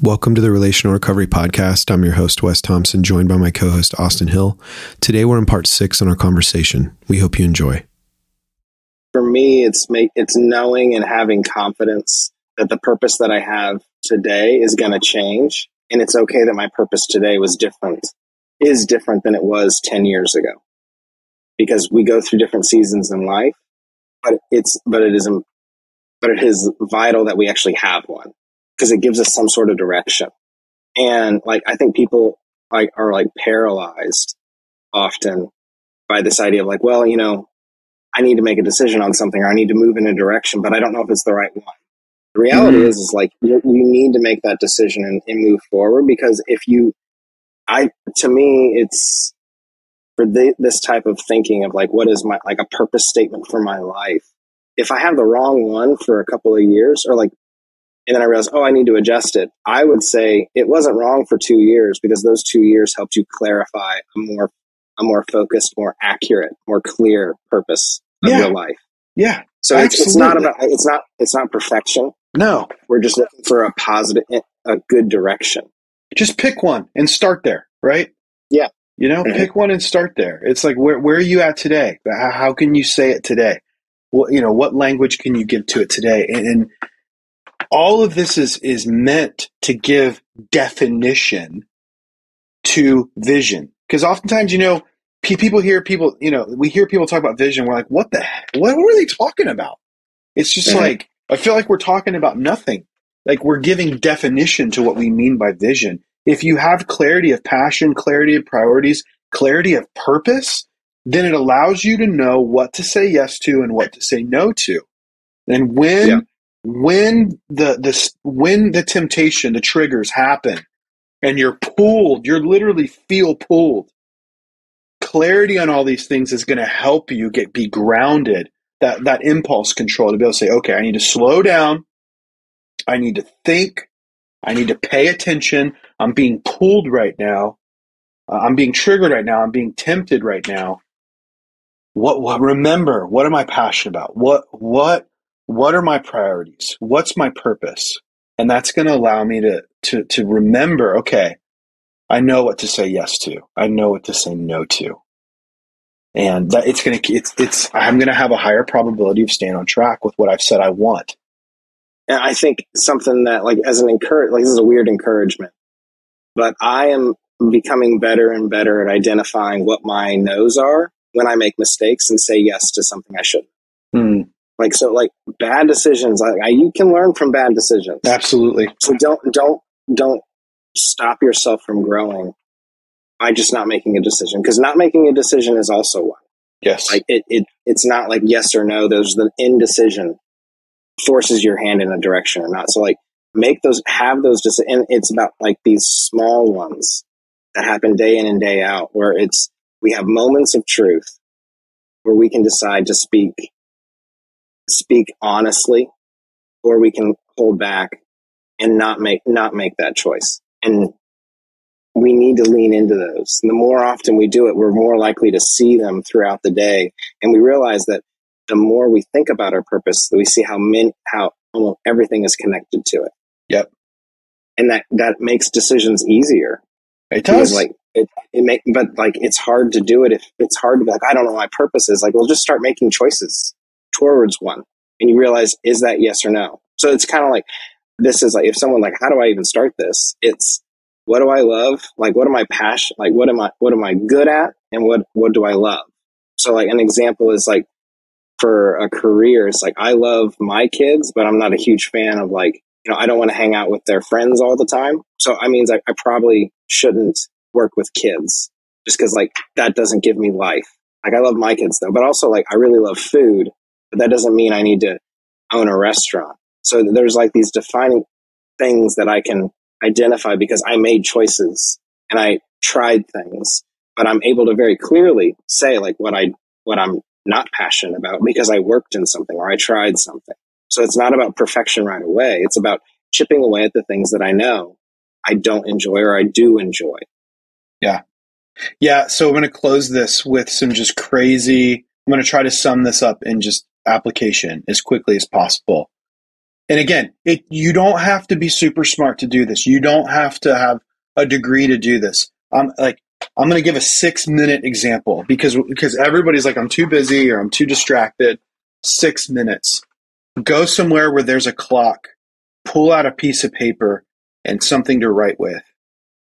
Welcome to the Relational Recovery Podcast. I'm your host, Wes Thompson, joined by my co host, Austin Hill. Today, we're in part six on our conversation. We hope you enjoy. For me, it's make, it's knowing and having confidence that the purpose that I have today is going to change. And it's okay that my purpose today was different, is different than it was 10 years ago. Because we go through different seasons in life, but it's, but it is, but it is vital that we actually have one because it gives us some sort of direction. And like, I think people like are like paralyzed often by this idea of like, well, you know, I need to make a decision on something or I need to move in a direction, but I don't know if it's the right one. The reality mm-hmm. is, is like you, you need to make that decision and, and move forward because if you, I, to me, it's for the, this type of thinking of like, what is my, like a purpose statement for my life? If I have the wrong one for a couple of years or like and then I realized, oh, I need to adjust it. I would say it wasn't wrong for two years because those two years helped you clarify a more, a more focused, more accurate, more clear purpose of yeah. your life. Yeah. So it's, it's, not about, it's not, it's not perfection. No. We're just looking for a positive, a good direction. Just pick one and start there, right? Yeah. You know, mm-hmm. pick one and start there. It's like, where, where are you at today? How, how can you say it today? What, you know, what language can you give to it today? And, and all of this is is meant to give definition to vision. Because oftentimes you know people hear people you know we hear people talk about vision we're like what the heck? what were they talking about? It's just mm-hmm. like i feel like we're talking about nothing. Like we're giving definition to what we mean by vision. If you have clarity of passion clarity of priorities clarity of purpose then it allows you to know what to say yes to and what to say no to. And when yeah when the the when the temptation, the triggers happen, and you're pulled, you're literally feel pulled. Clarity on all these things is going to help you get be grounded. That that impulse control to be able to say, okay, I need to slow down. I need to think. I need to pay attention. I'm being pulled right now. Uh, I'm being triggered right now. I'm being tempted right now. What, what remember, what am I passionate about? What what what are my priorities? What's my purpose? And that's going to allow me to, to, to remember, okay, I know what to say yes to. I know what to say no to. And that it's going to, it's, it's, I'm going to have a higher probability of staying on track with what I've said I want. And I think something that like as an encourage, like this is a weird encouragement, but I am becoming better and better at identifying what my no's are when I make mistakes and say yes to something I shouldn't. Mm. Like so, like bad decisions. I, I, you can learn from bad decisions. Absolutely. So don't don't don't stop yourself from growing by just not making a decision because not making a decision is also one. Yes. Like it, it it's not like yes or no. There's the indecision forces your hand in a direction or not. So like make those have those just and it's about like these small ones that happen day in and day out where it's we have moments of truth where we can decide to speak speak honestly or we can hold back and not make not make that choice. And we need to lean into those. And the more often we do it we're more likely to see them throughout the day. And we realize that the more we think about our purpose we see how min how almost everything is connected to it. Yep. And that that makes decisions easier. It does. like it, it make but like it's hard to do it if it's hard to be like i don't know what my purpose is. Like well just start making choices towards one and you realize is that yes or no? So it's kind of like this is like if someone like how do i even start this? It's what do i love? Like what am i passion like what am i what am i good at? And what what do i love? So like an example is like for a career it's like i love my kids but i'm not a huge fan of like you know i don't want to hang out with their friends all the time. So i means I probably shouldn't work with kids just because like that doesn't give me life. Like i love my kids though but also like i really love food but that doesn't mean I need to own a restaurant. So there's like these defining things that I can identify because I made choices and I tried things, but I'm able to very clearly say like what I, what I'm not passionate about because I worked in something or I tried something. So it's not about perfection right away. It's about chipping away at the things that I know I don't enjoy or I do enjoy. Yeah. Yeah. So I'm going to close this with some just crazy, I'm going to try to sum this up in just application as quickly as possible. And again, it you don't have to be super smart to do this. You don't have to have a degree to do this. I'm like I'm going to give a 6 minute example because because everybody's like I'm too busy or I'm too distracted. 6 minutes. Go somewhere where there's a clock. Pull out a piece of paper and something to write with.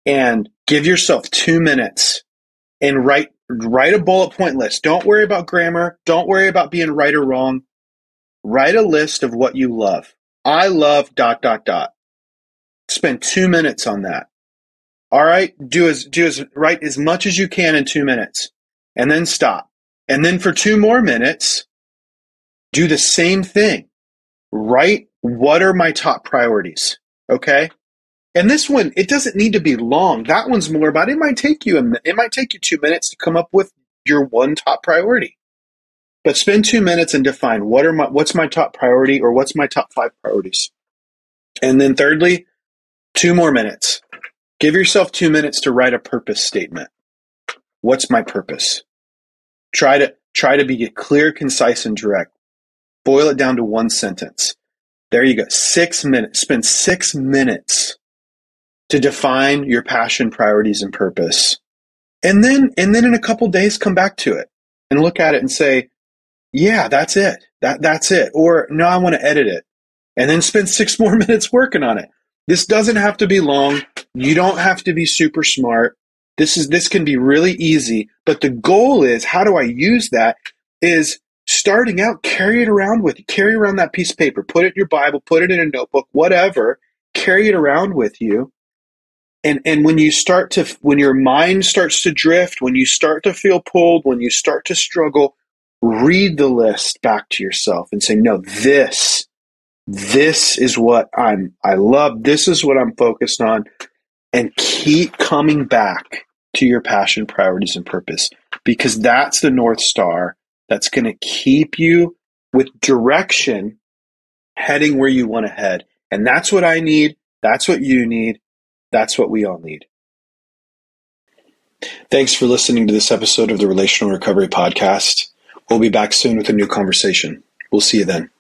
And give yourself 2 minutes and write write a bullet point list. Don't worry about grammar, don't worry about being right or wrong. Write a list of what you love. I love dot dot dot. Spend 2 minutes on that. All right, do as do as write as much as you can in 2 minutes and then stop. And then for 2 more minutes do the same thing. Write what are my top priorities? Okay? And this one, it doesn't need to be long. That one's more about it might take you a, it might take you 2 minutes to come up with your one top priority. But spend 2 minutes and define what are my what's my top priority or what's my top 5 priorities. And then thirdly, 2 more minutes. Give yourself 2 minutes to write a purpose statement. What's my purpose? Try to try to be clear, concise and direct. Boil it down to one sentence. There you go. 6 minutes. Spend 6 minutes to define your passion, priorities and purpose. And then and then in a couple days come back to it and look at it and say, yeah, that's it. That that's it. Or no, I want to edit it. And then spend six more minutes working on it. This doesn't have to be long. You don't have to be super smart. This is this can be really easy, but the goal is how do I use that is starting out carry it around with you. Carry around that piece of paper, put it in your Bible, put it in a notebook, whatever. Carry it around with you. And and when you start to when your mind starts to drift, when you start to feel pulled, when you start to struggle, read the list back to yourself and say, no, this, this is what I'm, I love. This is what I'm focused on. And keep coming back to your passion, priorities, and purpose because that's the North Star that's going to keep you with direction heading where you want to head. And that's what I need. That's what you need. That's what we all need. Thanks for listening to this episode of the Relational Recovery Podcast. We'll be back soon with a new conversation. We'll see you then.